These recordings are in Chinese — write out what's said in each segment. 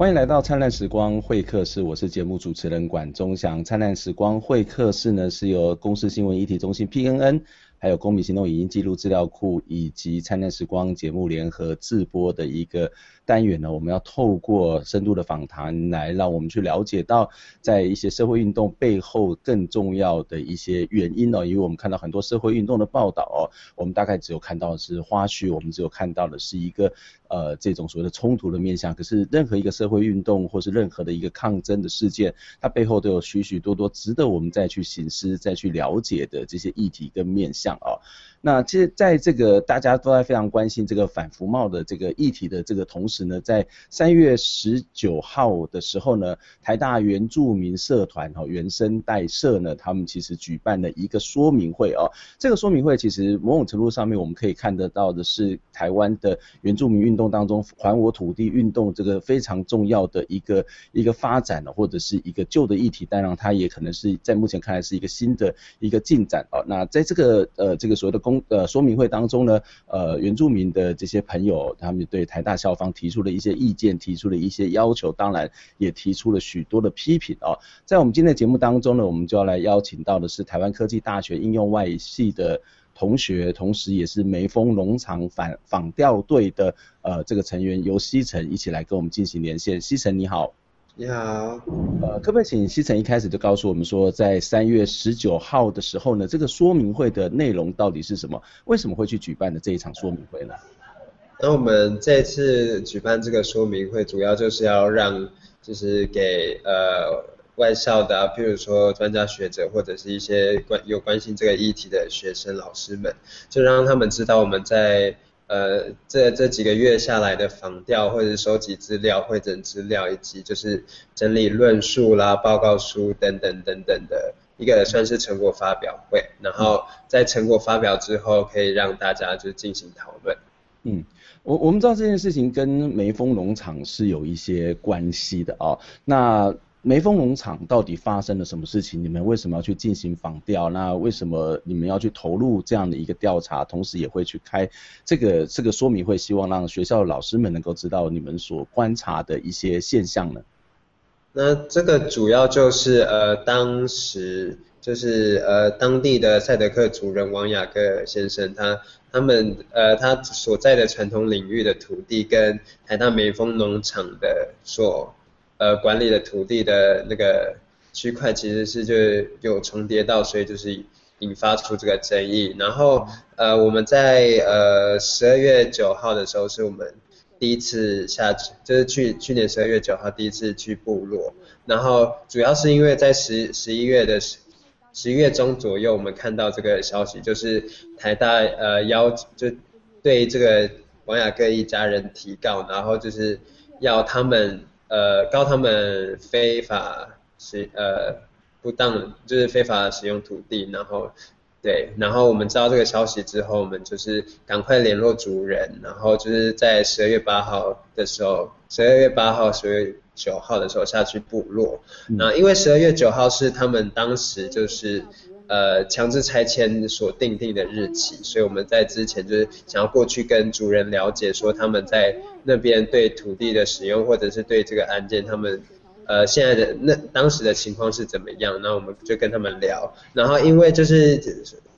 欢迎来到灿烂时光会客室，我是节目主持人管中祥。灿烂时光会客室呢，是由公司新闻议题中心 PNN，还有公民行动影音记录资料库以及灿烂时光节目联合制播的一个单元呢，我们要透过深度的访谈来让我们去了解到，在一些社会运动背后更重要的一些原因哦。因为我们看到很多社会运动的报道哦，我们大概只有看到的是花絮，我们只有看到的是一个呃这种所谓的冲突的面向。可是任何一个社会运动或是任何的一个抗争的事件，它背后都有许许多多值得我们再去省思、再去了解的这些议题跟面向哦。那其实在这个大家都在非常关心这个反服贸的这个议题的这个同时呢，在三月十九号的时候呢，台大原住民社团哈原生代社呢，他们其实举办了一个说明会哦。这个说明会其实某种程度上面我们可以看得到的是台湾的原住民运动当中还我土地运动这个非常重要的一个一个发展呢或者是一个旧的议题，当然它也可能是在目前看来是一个新的一个进展哦。那在这个呃这个所谓的公呃，说明会当中呢，呃，原住民的这些朋友，他们对台大校方提出了一些意见，提出了一些要求，当然也提出了许多的批评哦。在我们今天的节目当中呢，我们就要来邀请到的是台湾科技大学应用外语系的同学，同时也是梅峰农场反访调队的呃这个成员游西成，一起来跟我们进行连线。西成你好。你好，呃，可不可以请西城一开始就告诉我们说，在三月十九号的时候呢，这个说明会的内容到底是什么？为什么会去举办的这一场说明会呢？那我们这次举办这个说明会，主要就是要让，就是给呃外校的、啊，譬如说专家学者或者是一些关有关心这个议题的学生老师们，就让他们知道我们在。呃，这这几个月下来的访调，或者收集资料、汇整资料，以及就是整理论述啦、报告书等等等等的一个算是成果发表会。然后在成果发表之后，可以让大家就进行讨论。嗯，我我们知道这件事情跟梅峰农场是有一些关系的啊、哦。那梅峰农场到底发生了什么事情？你们为什么要去进行访调？那为什么你们要去投入这样的一个调查？同时也会去开这个这个说明会，希望让学校的老师们能够知道你们所观察的一些现象呢？那这个主要就是呃，当时就是呃当地的赛德克族人王雅各先生，他他们呃他所在的传统领域的土地跟台大梅峰农场的所。呃，管理的土地的那个区块其实是就有重叠到，所以就是引发出这个争议。然后呃，我们在呃十二月九号的时候，是我们第一次下去，就是去去年十二月九号第一次去部落。然后主要是因为在十十一月的十十一月中左右，我们看到这个消息，就是台大呃要就对这个王雅各一家人提告，然后就是要他们。呃，告他们非法使呃不当，就是非法使用土地，然后对，然后我们知道这个消息之后，我们就是赶快联络族人，然后就是在十二月八号的时候，十二月八号、十二月九号的时候下去部落，那因为十二月九号是他们当时就是。呃，强制拆迁所定定的日期，所以我们在之前就是想要过去跟主人了解，说他们在那边对土地的使用，或者是对这个案件，他们呃现在的那当时的情况是怎么样？那我们就跟他们聊，然后因为就是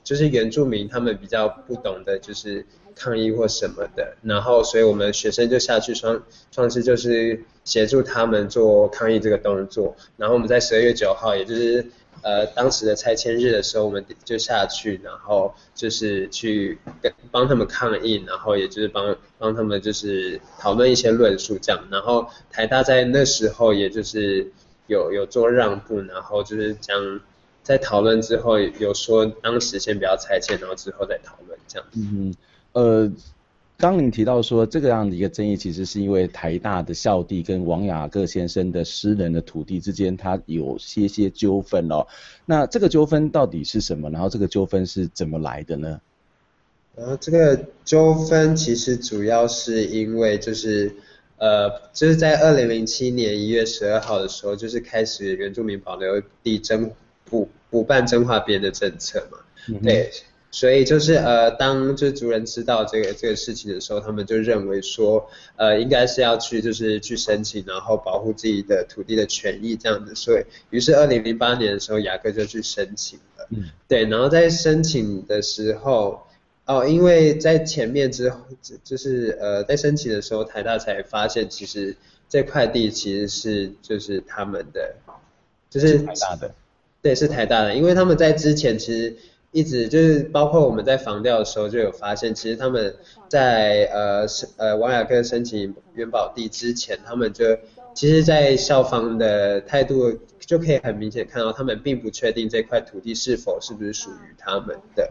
就是原住民他们比较不懂得就是抗议或什么的，然后所以我们学生就下去创创世就是协助他们做抗议这个动作，然后我们在十二月九号，也就是。呃，当时的拆迁日的时候，我们就下去，然后就是去跟帮他们抗议，然后也就是帮帮他们就是讨论一些论述这样。然后台大在那时候也就是有有做让步，然后就是将在讨论之后有说当时先不要拆迁，然后之后再讨论这样。嗯，呃。刚您提到说这个样的一个争议，其实是因为台大的校地跟王雅各先生的私人的土地之间，它有些些纠纷哦。那这个纠纷到底是什么？然后这个纠纷是怎么来的呢？然后这个纠纷其实主要是因为就是呃，就是在二零零七年一月十二号的时候，就是开始原住民保留地征补补办征划编的政策嘛。嗯、对。所以就是呃，当就是族人知道这个这个事情的时候，他们就认为说，呃，应该是要去就是去申请，然后保护自己的土地的权益这样子。所以，于是二零零八年的时候，雅各就去申请了。嗯。对，然后在申请的时候，哦，因为在前面之后，就是呃，在申请的时候，台大才发现其实这块地其实是就是他们的，就是，是台大的。对，是台大的，因为他们在之前其实一直就是包括我们在防调的时候就有发现，其实他们在呃申呃王雅各申请元宝地之前，他们就其实，在校方的态度就可以很明显看到，他们并不确定这块土地是否是不是属于他们的。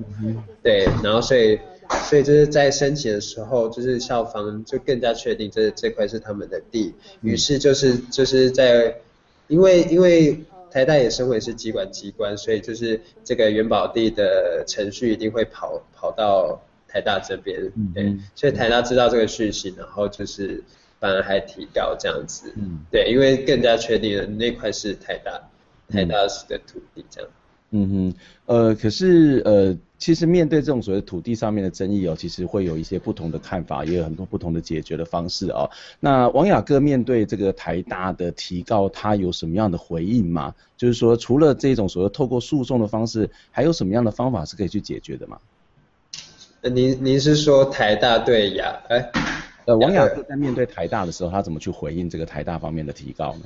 对，然后所以所以就是在申请的时候，就是校方就更加确定这这块是他们的地，于是就是就是在因为因为。台大也身为是机管机关，所以就是这个元宝地的程序一定会跑跑到台大这边，对，嗯、所以台大知道这个讯息，然后就是反而还提到这样子，嗯，对，因为更加确定了那块是台大台大的土地这样。嗯哼，呃，可是呃，其实面对这种所谓土地上面的争议哦，其实会有一些不同的看法，也有很多不同的解决的方式哦。那王雅各面对这个台大的提告，他有什么样的回应吗？就是说，除了这种所谓透过诉讼的方式，还有什么样的方法是可以去解决的吗？呃，您您是说台大对雅？哎，呃，王雅各在面对台大的时候，他怎么去回应这个台大方面的提告呢？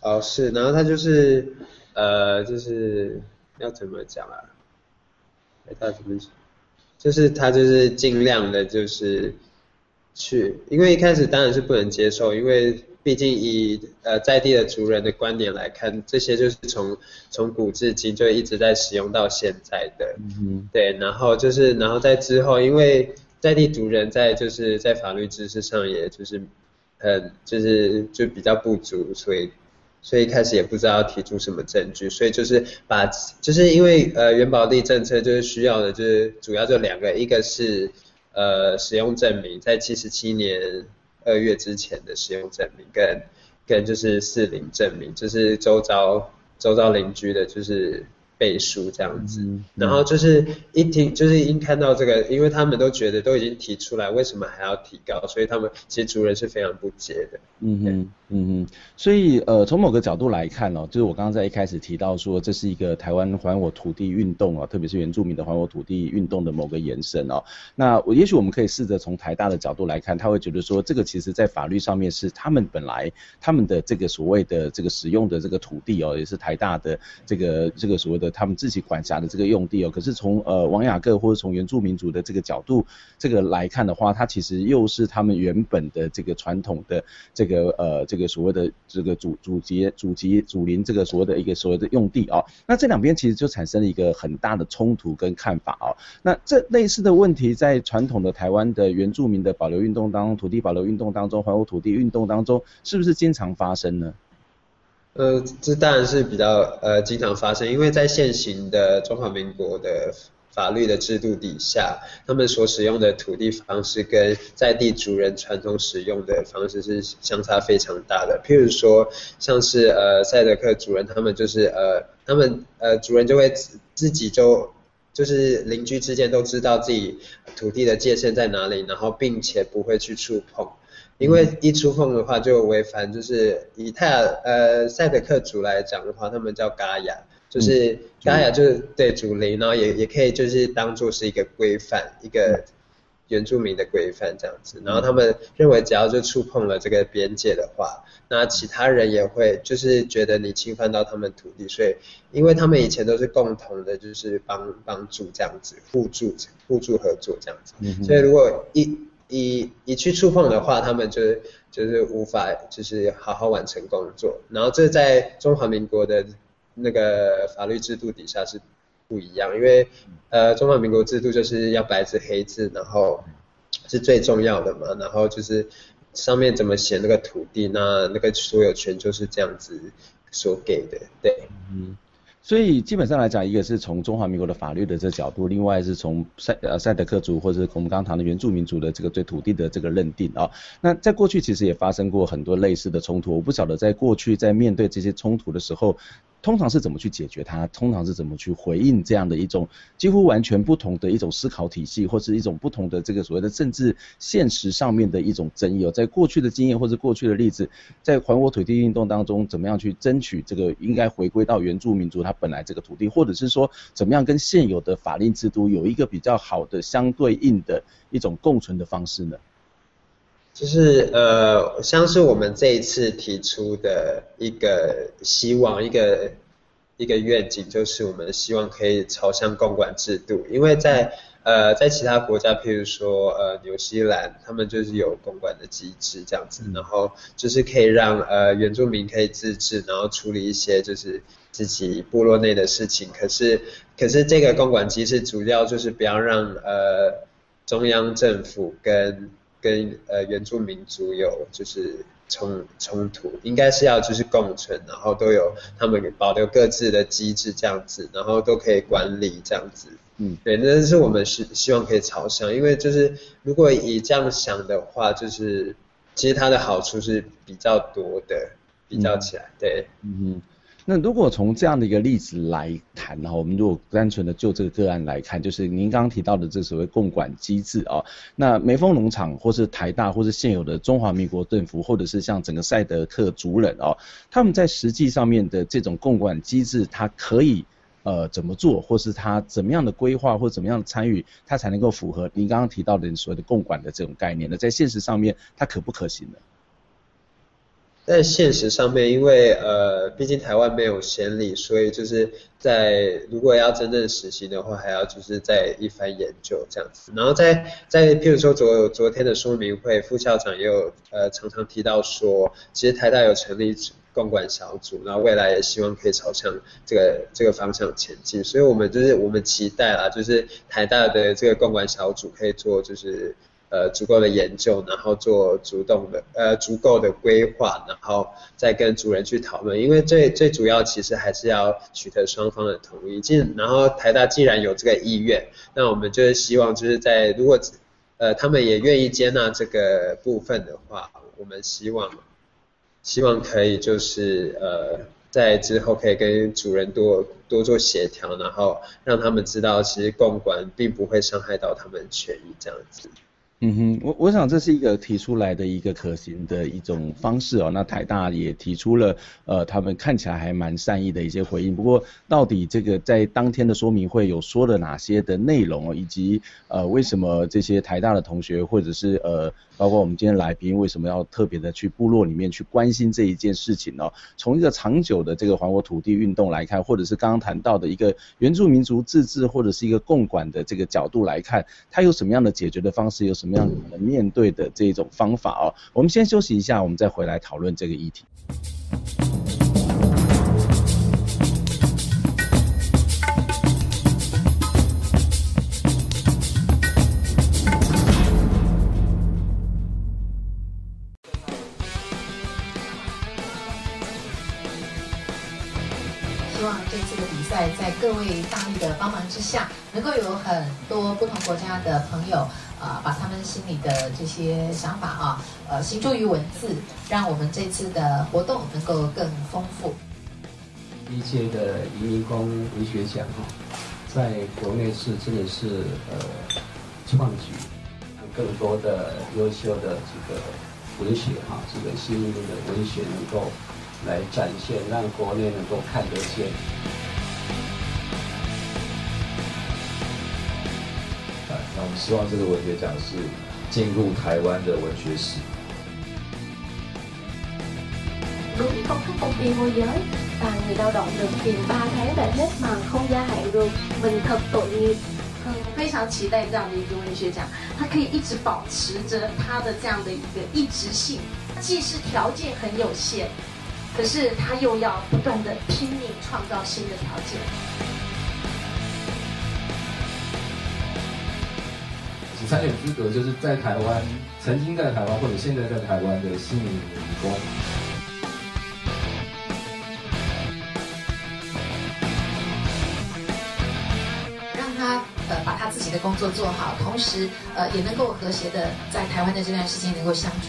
哦，是，然后他就是呃，就是。要怎么讲啊？他怎么讲？就是他就是尽量的，就是去，因为一开始当然是不能接受，因为毕竟以呃在地的族人的观点来看，这些就是从从古至今就一直在使用到现在的，嗯，对，然后就是然后在之后，因为在地族人在就是在法律知识上也就是很就是就比较不足，所以。所以一开始也不知道要提出什么证据，所以就是把，就是因为呃元宝地政策就是需要的，就是主要就两个，一个是呃使用证明，在七十七年二月之前的使用证明，跟跟就是适邻证明，就是周遭周遭邻居的就是。背书这样子，然后就是一听就是一看到这个，因为他们都觉得都已经提出来，为什么还要提高？所以他们其实族人是非常不解的。嗯哼，嗯哼，所以呃从某个角度来看哦，就是我刚刚在一开始提到说，这是一个台湾还我土地运动哦，特别是原住民的还我土地运动的某个延伸哦。那我也许我们可以试着从台大的角度来看，他会觉得说，这个其实在法律上面是他们本来他们的这个所谓的这个使用的这个土地哦，也是台大的这个这个所谓的。他们自己管辖的这个用地哦，可是从呃王雅各或者从原住民族的这个角度这个来看的话，它其实又是他们原本的这个传统的这个呃这个所谓的这个祖祖籍祖籍祖林这个所谓的一个所谓的用地哦，那这两边其实就产生了一个很大的冲突跟看法哦。那这类似的问题在传统的台湾的原住民的保留运动当中、土地保留运动当中、还有土地运动当中，是不是经常发生呢？呃，这当然是比较呃经常发生，因为在现行的中华民国的法律的制度底下，他们所使用的土地方式跟在地族人传统使用的方式是相差非常大的。譬如说，像是呃赛德克族人，他们就是呃他们呃族人就会自自己就就是邻居之间都知道自己土地的界限在哪里，然后并且不会去触碰。因为一触碰的话就违反，就是以泰雅呃赛德克族来讲的话，他们叫嘎雅，就是嘎雅就是对祖灵，然后也也可以就是当做是一个规范，一个原住民的规范这样子。然后他们认为只要就触碰了这个边界的话，那其他人也会就是觉得你侵犯到他们土地，所以因为他们以前都是共同的，就是帮帮助这样子，互助互助合作这样子。所以如果一一一去触碰的话，他们就是就是无法就是好好完成工作，然后这在中华民国的那个法律制度底下是不一样，因为呃中华民国制度就是要白纸黑字，然后是最重要的嘛，然后就是上面怎么写那个土地，那那个所有权就是这样子所给的，对，嗯。所以基本上来讲，一个是从中华民国的法律的这个角度，另外是从赛呃赛德克族或者是我们刚谈的原住民族的这个对土地的这个认定啊。那在过去其实也发生过很多类似的冲突，我不晓得在过去在面对这些冲突的时候，通常是怎么去解决它？通常是怎么去回应这样的一种几乎完全不同的一种思考体系，或是一种不同的这个所谓的政治现实上面的一种争议？哦在过去的经验或者过去的例子，在还我土地运动当中，怎么样去争取这个应该回归到原住民族他本来这个土地，或者是说怎么样跟现有的法令制度有一个比较好的相对应的一种共存的方式呢？就是呃，像是我们这一次提出的一个希望，一个一个愿景，就是我们希望可以朝向公管制度，因为在呃在其他国家，譬如说呃纽西兰，他们就是有公管的机制这样子，然后就是可以让呃原住民可以自治，然后处理一些就是自己部落内的事情。可是可是这个公管机制主要就是不要让呃中央政府跟跟呃原住民族有就是冲冲突，应该是要就是共存，然后都有他们保留各自的机制这样子，然后都可以管理这样子。嗯，对，那是我们是希望可以朝向，因为就是如果以这样想的话，就是其实它的好处是比较多的，比较起来，对，嗯嗯。那如果从这样的一个例子来谈的话，我们如果单纯的就这个个案来看，就是您刚刚提到的这所谓共管机制啊，那梅丰农场或是台大或是现有的中华民国政府，或者是像整个赛德克族人哦，他们在实际上面的这种共管机制，它可以呃怎么做，或是他怎么样的规划或怎么样的参与，它才能够符合您刚刚提到的所谓的共管的这种概念呢？在现实上面，它可不可行呢？在现实上面，因为呃，毕竟台湾没有先例，所以就是在如果要真正实行的话，还要就是在一番研究这样子。然后在在譬如说昨昨天的说明会，副校长也有呃常常提到说，其实台大有成立共管小组，然后未来也希望可以朝向这个这个方向前进。所以我们就是我们期待啦，就是台大的这个共管小组可以做就是。呃，足够的研究，然后做主动的呃足够的规划，然后再跟主人去讨论。因为最最主要其实还是要取得双方的同意。既然后台大既然有这个意愿，那我们就是希望就是在如果呃他们也愿意接纳这个部分的话，我们希望希望可以就是呃在之后可以跟主人多多做协调，然后让他们知道其实共管并不会伤害到他们的权益这样子。嗯哼，我我想这是一个提出来的一个可行的一种方式哦。那台大也提出了，呃，他们看起来还蛮善意的一些回应。不过，到底这个在当天的说明会有说了哪些的内容哦，以及呃，为什么这些台大的同学或者是呃，包括我们今天来宾为什么要特别的去部落里面去关心这一件事情呢？从一个长久的这个还我土地运动来看，或者是刚刚谈到的一个原住民族自治或者是一个共管的这个角度来看，它有什么样的解决的方式？有什么？让你们面对的这种方法哦，我们先休息一下，我们再回来讨论这个议题。希望这次的比赛，在各位大力的帮忙之下，能够有很多不同国家的朋友。啊，把他们心里的这些想法啊，呃，形诸于文字，让我们这次的活动能够更丰富。一届的移民工文学奖哈，在国内是真的是呃创举，更多的优秀的这个文学哈，这个新的文学能够来展现，让国内能够看得见。们希望这个文学奖是进入台湾的文学史。非常期待这样的一个文学奖，它可以一直保持着它的这样的一个一直性，既是条件很有限，可是它又要不断的拼命创造新的条件。参选资格就是在台湾，曾经在台湾或者现在在台湾的新移民工，让他呃把他自己的工作做好，同时呃也能够和谐的在台湾的这段时间能够相处。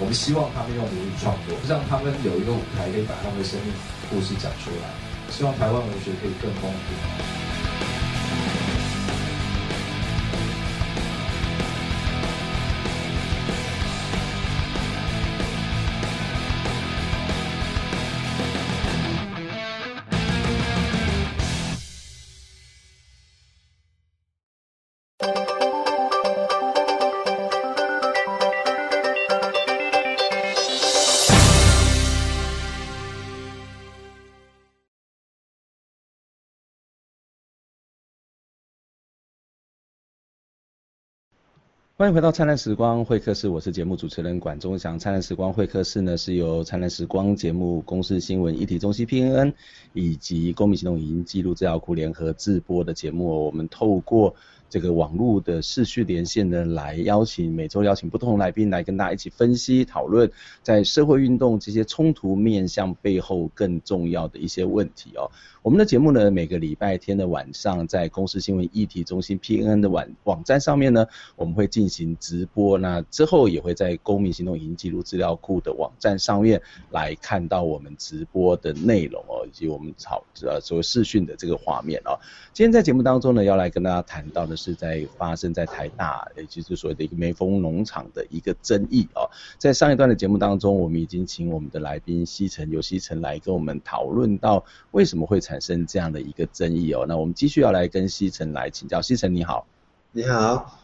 我们希望他们用母语创作，让他们有一个舞台，可以把他们的生命故事讲出来。希望台湾文学可以更丰富。欢迎回到灿烂时光会客室，我是节目主持人管中祥。灿烂时光会客室呢，是由灿烂时光节目、公司新闻议题中心 PNN 以及公民行动影音记录资料库联合制播的节目。我们透过这个网络的视讯连线呢，来邀请每周邀请不同来宾来跟大家一起分析讨论，在社会运动这些冲突面向背后更重要的一些问题哦。我们的节目呢，每个礼拜天的晚上，在公司新闻议题中心 PNN 的网网站上面呢，我们会进行直播。那之后也会在公民行动影音记录资料库的网站上面来看到我们直播的内容哦，以及我们草呃所谓视讯的这个画面哦。今天在节目当中呢，要来跟大家谈到的是是在发生在台大，也就是所谓的一个梅峰农场的一个争议哦。在上一段的节目当中，我们已经请我们的来宾西城游西城来跟我们讨论到为什么会产生这样的一个争议哦，那我们继续要来跟西城来请教。西城你好，你好。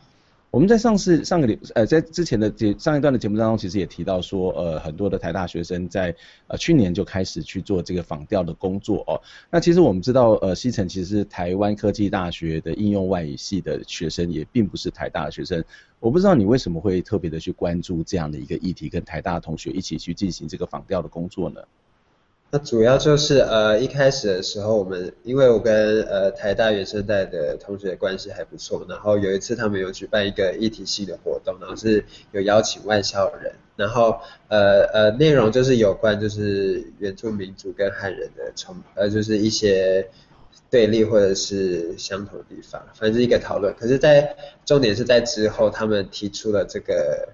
我们在上次上个礼呃在之前的节上一段的节目当中，其实也提到说，呃很多的台大学生在呃去年就开始去做这个访调的工作哦。那其实我们知道，呃西城其实是台湾科技大学的应用外语系的学生，也并不是台大的学生。我不知道你为什么会特别的去关注这样的一个议题，跟台大同学一起去进行这个访调的工作呢？那主要就是呃一开始的时候，我们因为我跟呃台大原生代的同学关系还不错，然后有一次他们有举办一个议题系的活动，然后是有邀请外校人，然后呃呃内容就是有关就是原住民族跟汉人的从呃就是一些对立或者是相同的地方，反正是一个讨论。可是，在重点是在之后他们提出了这个。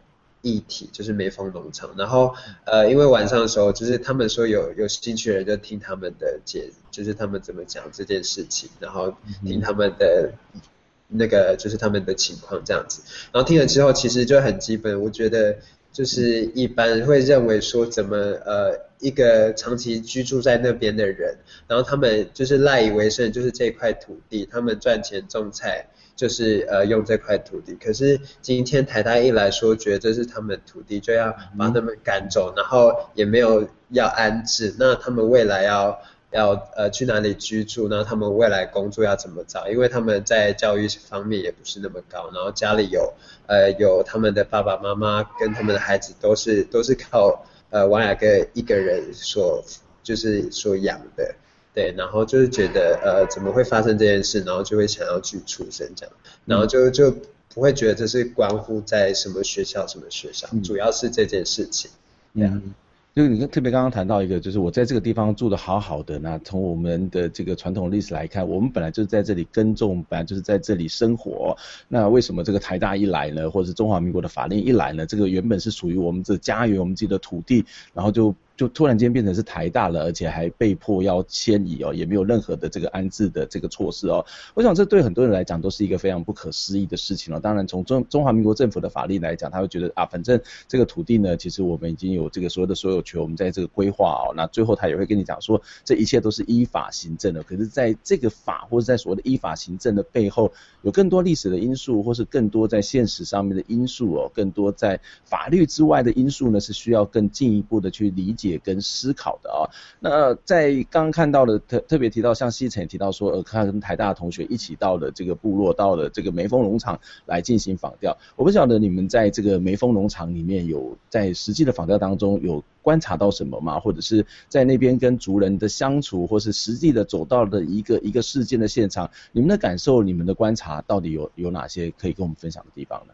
议题就是梅峰农场，然后呃，因为晚上的时候，就是他们说有有兴趣的人就听他们的解，就是他们怎么讲这件事情，然后听他们的那个就是他们的情况这样子，然后听了之后，其实就很基本，我觉得就是一般会认为说怎么呃一个长期居住在那边的人，然后他们就是赖以为生，就是这块土地，他们赚钱种菜。就是呃用这块土地，可是今天台大一来说，觉得这是他们土地，就要把他们赶走，然后也没有要安置，那他们未来要要呃去哪里居住？那他们未来工作要怎么找？因为他们在教育方面也不是那么高，然后家里有呃有他们的爸爸妈妈跟他们的孩子都是都是靠呃王雅各一个人所就是所养的。对，然后就是觉得呃怎么会发生这件事，然后就会想要去出声这样，然后就就不会觉得这是关乎在什么学校什么学校，嗯、主要是这件事情。嗯，就是你特别刚刚谈到一个，就是我在这个地方住的好好的，那从我们的这个传统历史来看，我们本来就是在这里耕种，本来就是在这里生活，那为什么这个台大一来呢，或者是中华民国的法令一来呢，这个原本是属于我们的家园，我们自己的土地，然后就。就突然间变成是台大了，而且还被迫要迁移哦，也没有任何的这个安置的这个措施哦。我想这对很多人来讲都是一个非常不可思议的事情哦。当然从中中华民国政府的法律来讲，他会觉得啊，反正这个土地呢，其实我们已经有这个所有的所有权，我们在这个规划哦。那最后他也会跟你讲说，这一切都是依法行政的。可是在这个法或者在所谓的依法行政的背后，有更多历史的因素，或是更多在现实上面的因素哦，更多在法律之外的因素呢，是需要更进一步的去理解。也跟思考的啊，那在刚刚看到的特特别提到，像西城也提到说，呃，他跟台大的同学一起到了这个部落，到了这个梅峰农场来进行访调。我不晓得你们在这个梅峰农场里面有在实际的访调当中有观察到什么吗？或者是在那边跟族人的相处，或是实际的走到的一个一个事件的现场，你们的感受、你们的观察到底有有哪些可以跟我们分享的地方呢？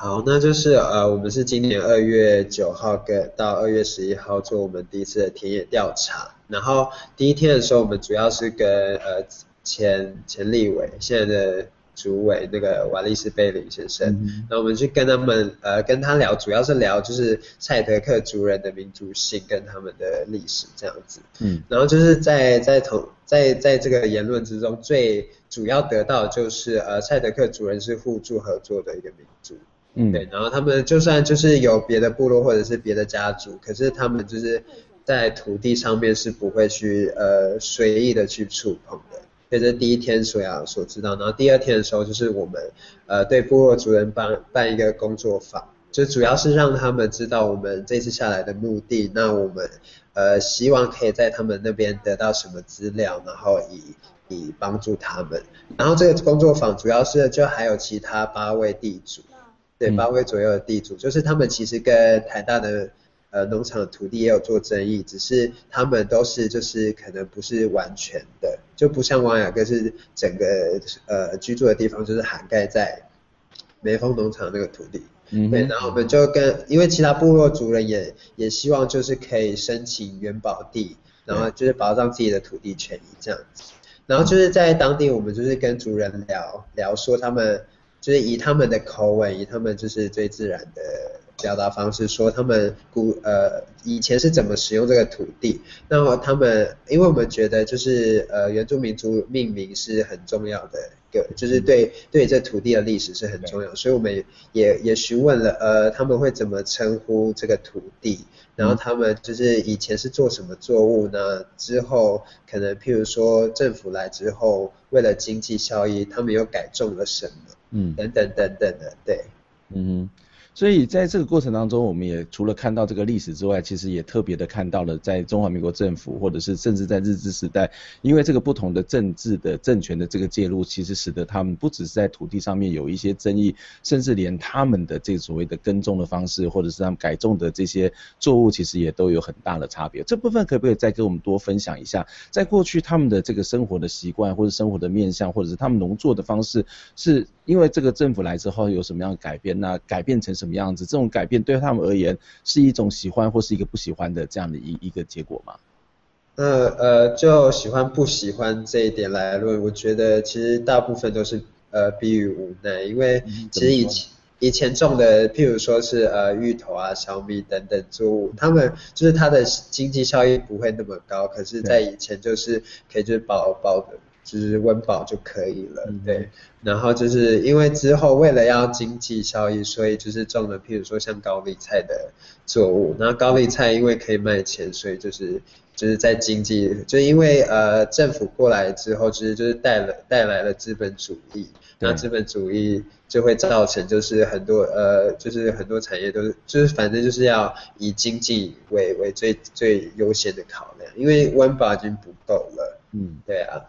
好，那就是呃，我们是今年二月九号跟到二月十一号做我们第一次的田野调查。然后第一天的时候，我们主要是跟呃前前立委，现在的主委那个瓦利斯贝林先生，那、嗯、我们去跟他们呃跟他聊，主要是聊就是赛德克族人的民族性跟他们的历史这样子。嗯，然后就是在在同在在这个言论之中，最主要得到就是呃赛德克族人是互助合作的一个民族。嗯，对，然后他们就算就是有别的部落或者是别的家族，可是他们就是在土地上面是不会去呃随意的去触碰的。这是第一天所要所知道，然后第二天的时候就是我们呃对部落族人办办一个工作坊，就主要是让他们知道我们这次下来的目的，那我们呃希望可以在他们那边得到什么资料，然后以以帮助他们。然后这个工作坊主要是就还有其他八位地主。对，八位左右的地主，嗯、就是他们其实跟台大的呃农场的土地也有做争议，只是他们都是就是可能不是完全的，就不像王雅哥是整个呃居住的地方就是涵盖在梅峰农场那个土地。嗯，对，然后我们就跟因为其他部落族人也也希望就是可以申请原保地，然后就是保障自己的土地权益这样子。然后就是在当地我们就是跟族人聊聊说他们。就是以他们的口吻，以他们就是最自然的表达方式，说他们古呃以前是怎么使用这个土地。那么他们，因为我们觉得就是呃原住民族命名是很重要的一个，就是对对这土地的历史是很重要，所以我们也也询问了呃他们会怎么称呼这个土地，然后他们就是以前是做什么作物呢？之后可能譬如说政府来之后，为了经济效益，他们又改种了什么？嗯，等等等等的，对，嗯哼。所以在这个过程当中，我们也除了看到这个历史之外，其实也特别的看到了在中华民国政府，或者是甚至在日治时代，因为这个不同的政治的政权的这个介入，其实使得他们不只是在土地上面有一些争议，甚至连他们的这所谓的耕种的方式，或者是他们改种的这些作物，其实也都有很大的差别。这部分可不可以再跟我们多分享一下，在过去他们的这个生活的习惯，或者生活的面向，或者是他们农作的方式，是因为这个政府来之后有什么样的改变？那改变成什么？样子？这种改变对他们而言是一种喜欢或是一个不喜欢的这样的一一个结果吗？那呃，就喜欢不喜欢这一点来论，我觉得其实大部分都是呃逼于无奈，因为其实以前以前种的，譬如说是呃芋头啊、小米等等作物，他们就是它的经济效益不会那么高，可是在以前就是可以就是保保的。就是温饱就可以了，嗯、对。然后就是因为之后为了要经济效益，所以就是种了，譬如说像高丽菜的作物。然后高丽菜因为可以卖钱，所以就是就是在经济，就因为呃政府过来之后，其实就是带了带来了资本主义。那资本主义就会造成就是很多呃就是很多产业都是就是反正就是要以经济为为最最优先的考量，因为温饱已经不够了。嗯，对啊。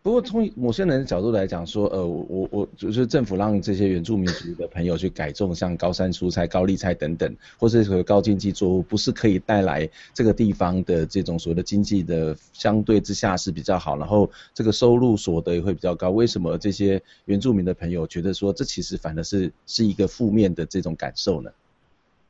不过从某些人的角度来讲，说呃我我就是政府让这些原住民族的朋友去改种像高山蔬菜、高丽菜等等，或是说高经济作物，不是可以带来这个地方的这种所谓的经济的相对之下是比较好，然后这个收入所得也会比较高。为什么这些原住民的朋友觉得说这其实反而是是一个负面的这种感受呢？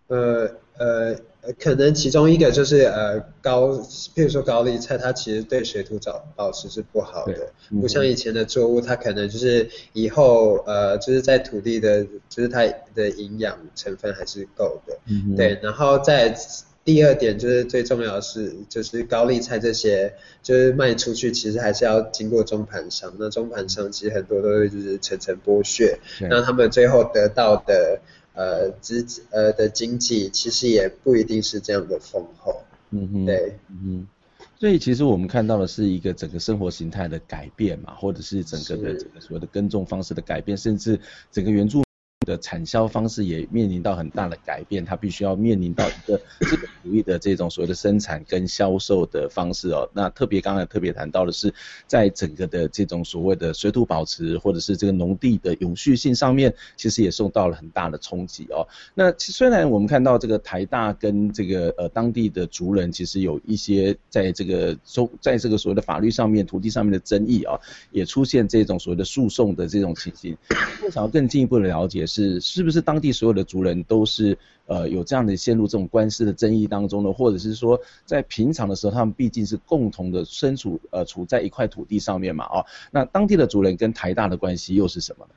呃呃，可能其中一个就是呃高，譬如说高丽菜，它其实对水土保保持是不好的，嗯、不像以前的作物，它可能就是以后呃就是在土地的，就是它的营养成分还是够的，嗯、对。然后在第二点就是最重要的是，就是高丽菜这些就是卖出去，其实还是要经过中盘商，那中盘商其实很多都是就是层层剥削，那他们最后得到的。呃，资呃的经济其实也不一定是这样的丰厚，嗯哼，对，嗯哼，所以其实我们看到的是一个整个生活形态的改变嘛，或者是整个的这个所谓的耕种方式的改变，甚至整个原住。的产销方式也面临到很大的改变，它必须要面临到一个 资本主义的这种所谓的生产跟销售的方式哦。那特别刚才特别谈到的是，在整个的这种所谓的水土保持或者是这个农地的永续性上面，其实也受到了很大的冲击哦。那虽然我们看到这个台大跟这个呃当地的族人其实有一些在这个中在这个所谓的法律上面、土地上面的争议啊，也出现这种所谓的诉讼的这种情形。我想要更进一步的了解。是，是不是当地所有的族人都是呃有这样的陷入这种官司的争议当中呢？或者是说在平常的时候，他们毕竟是共同的身处呃处在一块土地上面嘛？哦，那当地的族人跟台大的关系又是什么呢？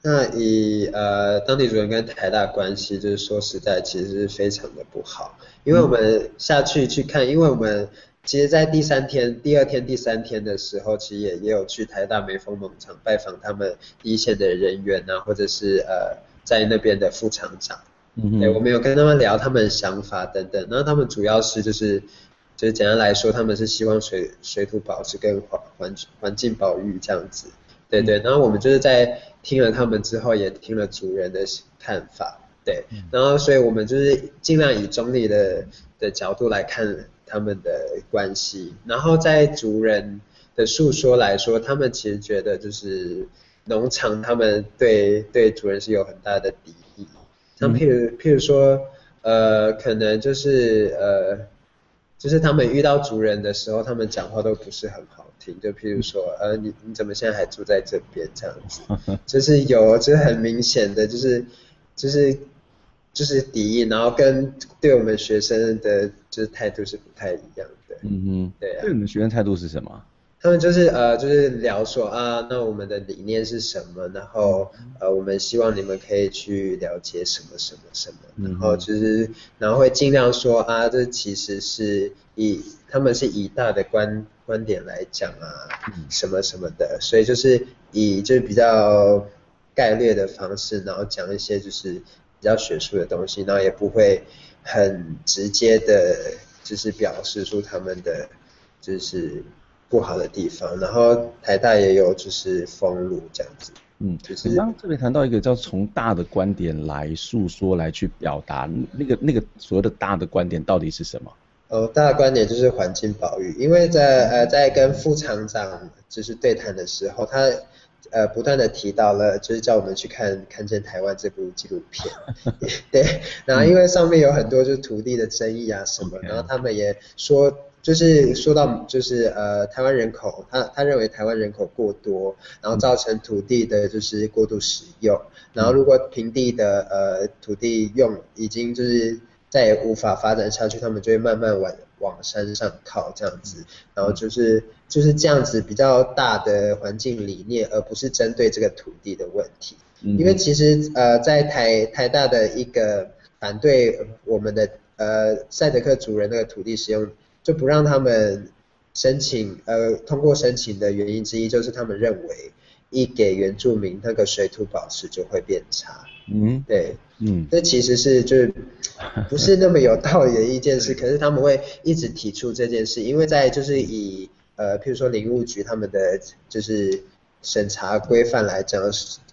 那以呃当地族人跟台大关系，就是说实在，其实是非常的不好，因为我们下去去看，因为我们其实，在第三天、第二天、第三天的时候，其实也也有去台大梅峰农场拜访他们一线的人员啊，或者是呃在那边的副厂长，嗯哼，对，我们有跟他们聊他们的想法等等，然后他们主要是就是就是简单来说，他们是希望水水土保持跟环环环境保育这样子，对对，然后我们就是在。听了他们之后，也听了主人的看法，对，然后所以我们就是尽量以中立的的角度来看他们的关系，然后在族人的诉说来说，他们其实觉得就是农场他们对对族人是有很大的敌意，像譬如譬如说，呃，可能就是呃，就是他们遇到族人的时候，他们讲话都不是很好听。就譬如说，呃，你你怎么现在还住在这边？这样子？就是有，就是很明显的，就是就是就是敌意，然后跟对我们学生的就是态度是不太一样的。嗯哼，对啊。对你们学生态度是什么？他们就是呃，就是聊说啊，那我们的理念是什么？然后呃，我们希望你们可以去了解什么什么什么，然后就是然后会尽量说啊，这其实是以他们是以大的观观点来讲啊，什么什么的，所以就是以就是比较概略的方式，然后讲一些就是比较学术的东西，然后也不会很直接的，就是表示出他们的就是。不好的地方，然后台大也有就是封路这样子，嗯，就是刚刚特别谈到一个叫从大的观点来诉说来去表达那个那个所谓的大的观点到底是什么？哦，大的观点就是环境保育，因为在呃在跟副厂长就是对谈的时候，他呃不断的提到了就是叫我们去看看见台湾这部纪录片 对，然后因为上面有很多就是土地的争议啊什么.然后他们也说。就是说到，就是呃，台湾人口，他他认为台湾人口过多，然后造成土地的就是过度使用，然后如果平地的呃土地用已经就是再也无法发展下去，他们就会慢慢往往山上靠这样子，然后就是就是这样子比较大的环境理念，而不是针对这个土地的问题，因为其实呃在台台大的一个反对我们的呃赛德克族人那个土地使用。就不让他们申请，呃，通过申请的原因之一就是他们认为，一给原住民那个水土保持就会变差。嗯，对，嗯，这其实是就是不是那么有道理的一件事，可是他们会一直提出这件事，因为在就是以呃，譬如说林务局他们的就是审查规范来讲，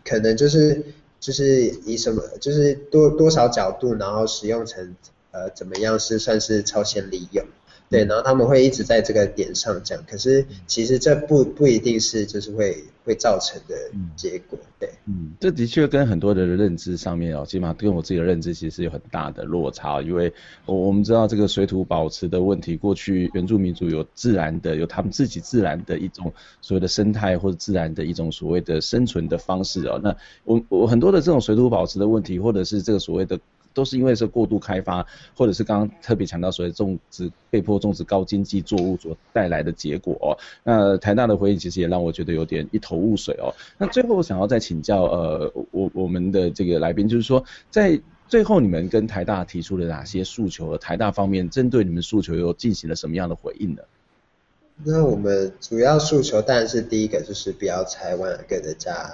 可能就是就是以什么就是多多少角度，然后使用成呃怎么样是算是超前利用。对，然后他们会一直在这个点上讲，可是其实这不不一定是就是会会造成的结果，对。嗯，这的确跟很多的认知上面哦，起码跟我自己的认知其实有很大的落差，因为我我们知道这个水土保持的问题，过去原住民族有自然的，有他们自己自然的一种所谓的生态或者自然的一种所谓的生存的方式哦。那我我很多的这种水土保持的问题，或者是这个所谓的。都是因为是过度开发，或者是刚刚特别强调所谓种植被迫种植高经济作物所带来的结果哦。那台大的回应其实也让我觉得有点一头雾水哦。那最后我想要再请教呃我我们的这个来宾，就是说在最后你们跟台大提出了哪些诉求？而台大方面针对你们诉求又进行了什么样的回应呢？那我们主要诉求当然是第一个就是不要拆万雅各的家，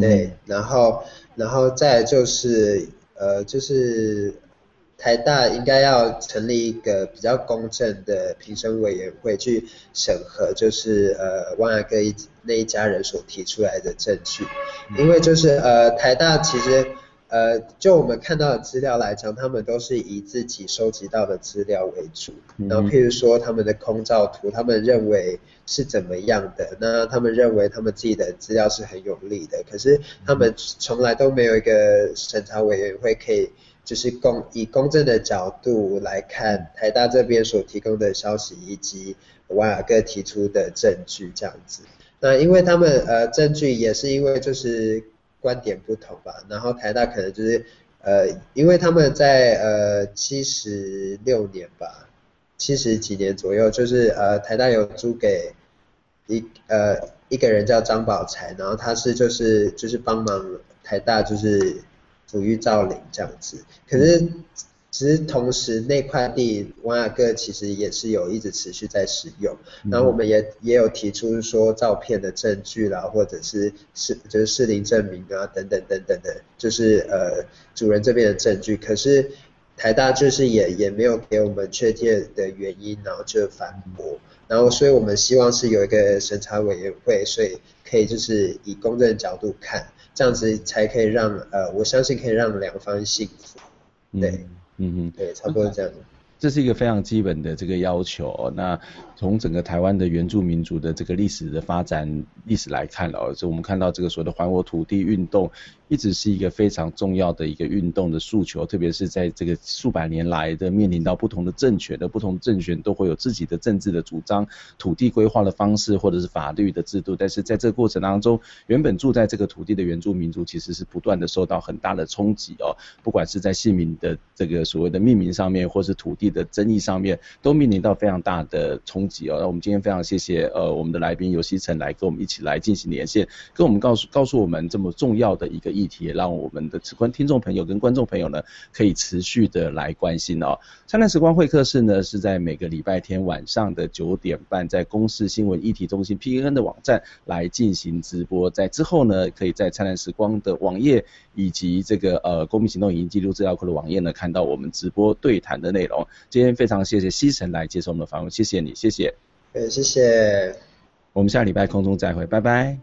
对，嗯、然后然后再就是。呃，就是台大应该要成立一个比较公正的评审委员会去审核，就是呃万雅哥一那一家人所提出来的证据，因为就是呃台大其实呃就我们看到的资料来讲，他们都是以自己收集到的资料为主，然后譬如说他们的空照图，他们认为是怎么样的，那他们认为他们自己的资料是很有利的，可是他们从来都没有一个审查委员会可以就是公以公正的角度来看台大这边所提供的消息以及万雅各提出的证据这样子。那因为他们呃证据也是因为就是观点不同吧。然后台大可能就是呃，因为他们在呃七十六年吧，七十几年左右，就是呃台大有租给一呃一个人叫张宝才，然后他是就是就是帮忙台大就是抚育造林这样子，可是。其实同时那块地王雅各其实也是有一直持续在使用，然后我们也也有提出说照片的证据啦，或者是是就是适龄证明啊等等等等的，就是呃主人这边的证据，可是台大就是也也没有给我们确切的原因，然后就反驳，然后所以我们希望是有一个审查委员会，所以可以就是以公正的角度看，这样子才可以让呃我相信可以让两方幸福，对。嗯嗯哼，对，差不多是这样子。这是一个非常基本的这个要求哦。那从整个台湾的原住民族的这个历史的发展历史来看哦，就我们看到这个所谓的还我土地运动，一直是一个非常重要的一个运动的诉求，特别是在这个数百年来的面临到不同的政权的不同政权都会有自己的政治的主张、土地规划的方式或者是法律的制度，但是在这个过程当中，原本住在这个土地的原住民族其实是不断的受到很大的冲击哦，不管是在姓名的这个所谓的命名上面，或是土地。的争议上面都面临到非常大的冲击哦。那我们今天非常谢谢呃我们的来宾游锡辰来跟我们一起来进行连线，跟我们告诉告诉我们这么重要的一个议题，让我们的直观听众朋友跟观众朋友呢可以持续的来关心哦。灿烂时光会客室呢是在每个礼拜天晚上的九点半，在公视新闻议题中心 PNN 的网站来进行直播，在之后呢可以在灿烂时光的网页以及这个呃公民行动影音记录资料库的网页呢看到我们直播对谈的内容。今天非常谢谢西城来接受我们的访问，谢谢你，谢谢。呃，谢谢。我们下礼拜空中再会，拜拜。